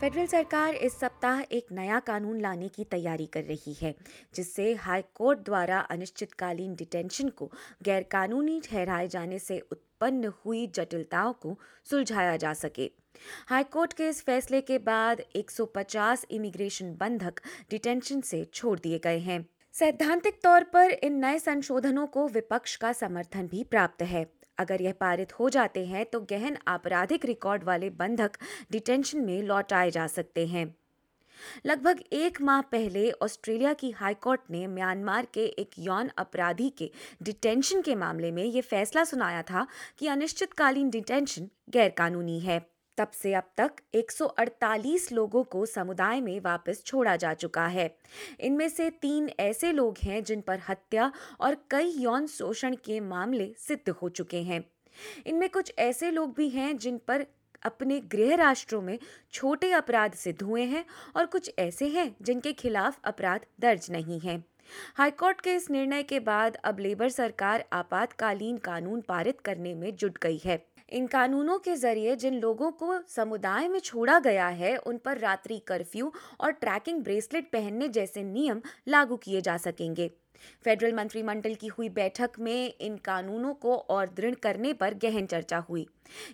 Federal सरकार इस सप्ताह एक नया कानून लाने की तैयारी कर रही है, जिससे हाई कोर्ट द्वारा अनिश्चितकालीन डिटेंशन को गैरकानूनी ठहराए जाने से उत्पन्न हुई जटिलताओं को सुलझाया जा सके। हाई कोर्ट के इस फैसले के बाद 150 इमिग्रेशन बंधक डिटेंशन से छोड़ दिए गए हैं। सैद्धांतिक तौर पर इन नए संशोधनों को विपक्ष का समर्थन भी प्राप्त है। अगर यह पारित हो जाते हैं तो गहन आपराधिक रिकॉर्ड वाले बंधक डिटेंशन में लौटाए जा सकते हैं। लगभग एक माह पहले ऑस्ट्रेलिया की हाईकोर्ट ने म्यांमार के एक यौन अपराधी के डिटेंशन के मामले में ये फैसला सुनाया था कि अनिश्चितकालीन डिटेंशन गैरकानूनी है। तब से अब तक 148 लोगों को समुदाय में वापस छोड़ा जा चुका है। इनमें से तीन ऐसे लोग हैं जिन पर हत्या और कई यौन शोषण के मामले सिद्ध हो चुके हैं। इनमें कुछ ऐसे लोग भी हैं जिन पर अपने गृह राष्ट्रों में छोटे अपराध सिद्ध हुए हैं और कुछ ऐसे हैं जिनके खिलाफ अपराध दर्ज नहीं है। हाईकोर्ट के इस निर्णय के बाद अब लेबर सरकार आपातकालीन कानून पारित करने में जुट गई है। इन कानूनों के ज़रिए जिन लोगों को समुदाय में छोड़ा गया है, उन पर रात्रि कर्फ्यू और ट्रैकिंग ब्रेसलेट पहनने जैसे नियम लागू किए जा सकेंगे। फेडरल मंत्रिमंडल की हुई बैठक में इन कानूनों को और दृढ़ करने पर गहन चर्चा हुई।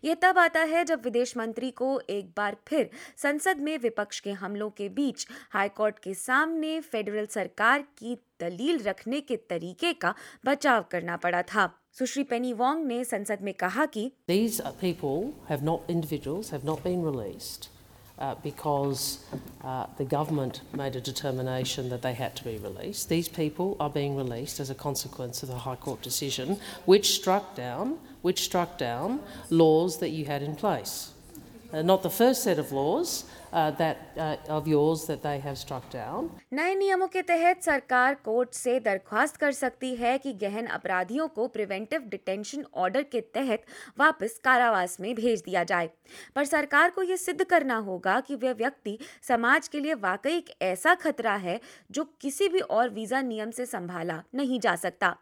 यह तब आता है जब विदेश मंत्री को एक बार फिर संसद में विपक्ष के हमलों के बीच हाईकोर्ट के सामने फेडरल सरकार की दलील रखने के तरीके का बचाव करना पड़ा था। सुश्री पेनी वोंग ने संसद में कहा कि These people have not, individuals have not been released. Uh, because uh, the government made a determination that they had to be released. These people are being released as a consequence of the High Court decision, which struck down which struck down laws that you had in place. Uh, not the first set of laws, uh, that uh, of yours that they have struck down. नए नियमों के तहत सरकार court से दरख्वास्त कर सकती है कि गहन अपराधियों को प्रिवेंटिव डिटेंशन ऑर्डर के तहत वापस कारावास में भेज दिया जाए पर सरकार को यह सिद्ध करना होगा कि वह व्यक्ति समाज के लिए वाकई एक ऐसा खतरा है जो किसी भी और वीज़ा नियम से संभाला नहीं जा सकता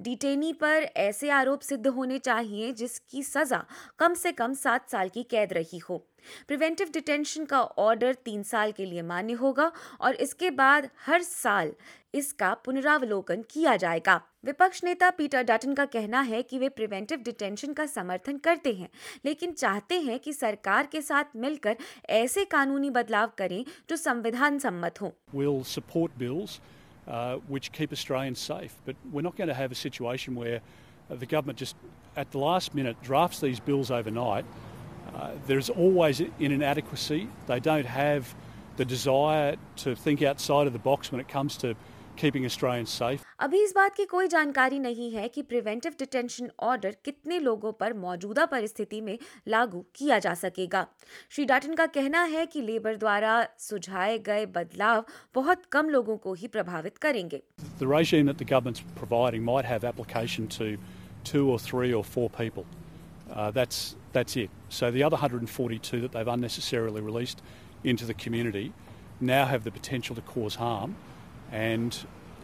डिटेनी पर ऐसे आरोप सिद्ध होने चाहिए जिसकी सजा कम से कम सात साल की कैद रही हो। प्रिवेंटिव डिटेंशन का ऑर्डर तीन साल के लिए मान्य होगा और इसके बाद हर साल इसका पुनरावलोकन किया जाएगा। विपक्ष नेता पीटर डटन का कहना है कि वे प्रिवेंटिव डिटेंशन का समर्थन करते हैं, लेकिन चाहते हैं कि सरकार के साथ मिलकर ऐसे कानूनी बदलाव करें जो संविधान सम्मत हों uh, which keep Australians safe, but we're not going to have a situation where uh, the government just at the last minute drafts these bills overnight. Uh, there's always an inadequacy. They don't have the desire to think outside of the box when it comes to keeping Australians safe. अभी इस बात की कोई जानकारी नहीं है कि preventive detention order कितने लोगों पर मौजूदा परिस्थिति में लागू किया जा सकेगा श्री डाटन का कहना है कि लेबर द्वारा सुझाए गए बदलाव बहुत कम लोगों को ही प्रभावित करेंगे The regime that the government's providing might have application to two or three or four people. Uh, that's that's it. So the other 142 that they've unnecessarily released into the community now have the potential to cause harm, and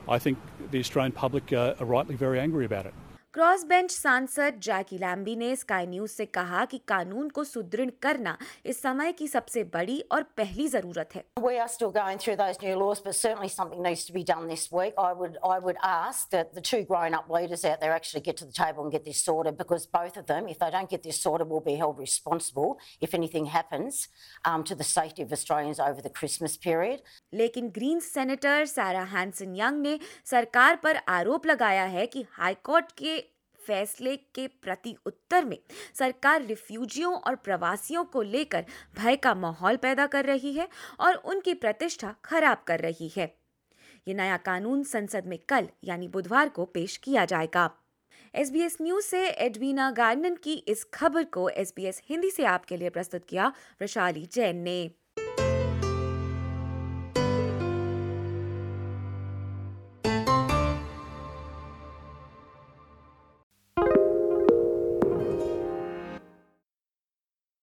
I think the Australian public are rightly very angry about it. Cross bench सांसद जैकी Lambie ने Sky news से कहा कि कानून को सुदृढ़ करना इस समय की सबसे बड़ी और पहली ज़रूरत है We are still going through those new laws, but certainly something needs to be done this week. I would, I would ask that the two grown-up leaders out there actually get to the table and get this sorted, because both of them, if they don't get this sorted, will be held responsible if anything happens um, to the safety of Australians over the Christmas period. लेकिन green senator Sarah Hanson Young ने सरकार पर आरोप लगाया है कि high court के फैसले के प्रति उत्तर में सरकार रिफ्यूजियों और प्रवासियों को लेकर भय का माहौल पैदा कर रही है और उनकी प्रतिष्ठा खराब कर रही है। ये नया कानून संसद में कल, यानी बुधवार को पेश किया जाएगा। एस बी एस न्यूज़ से एडवीना गार्डन की इस खबर को एसबीएस हिंदी से आपके लिए प्रस्तुत किया वैशाली जैन ने।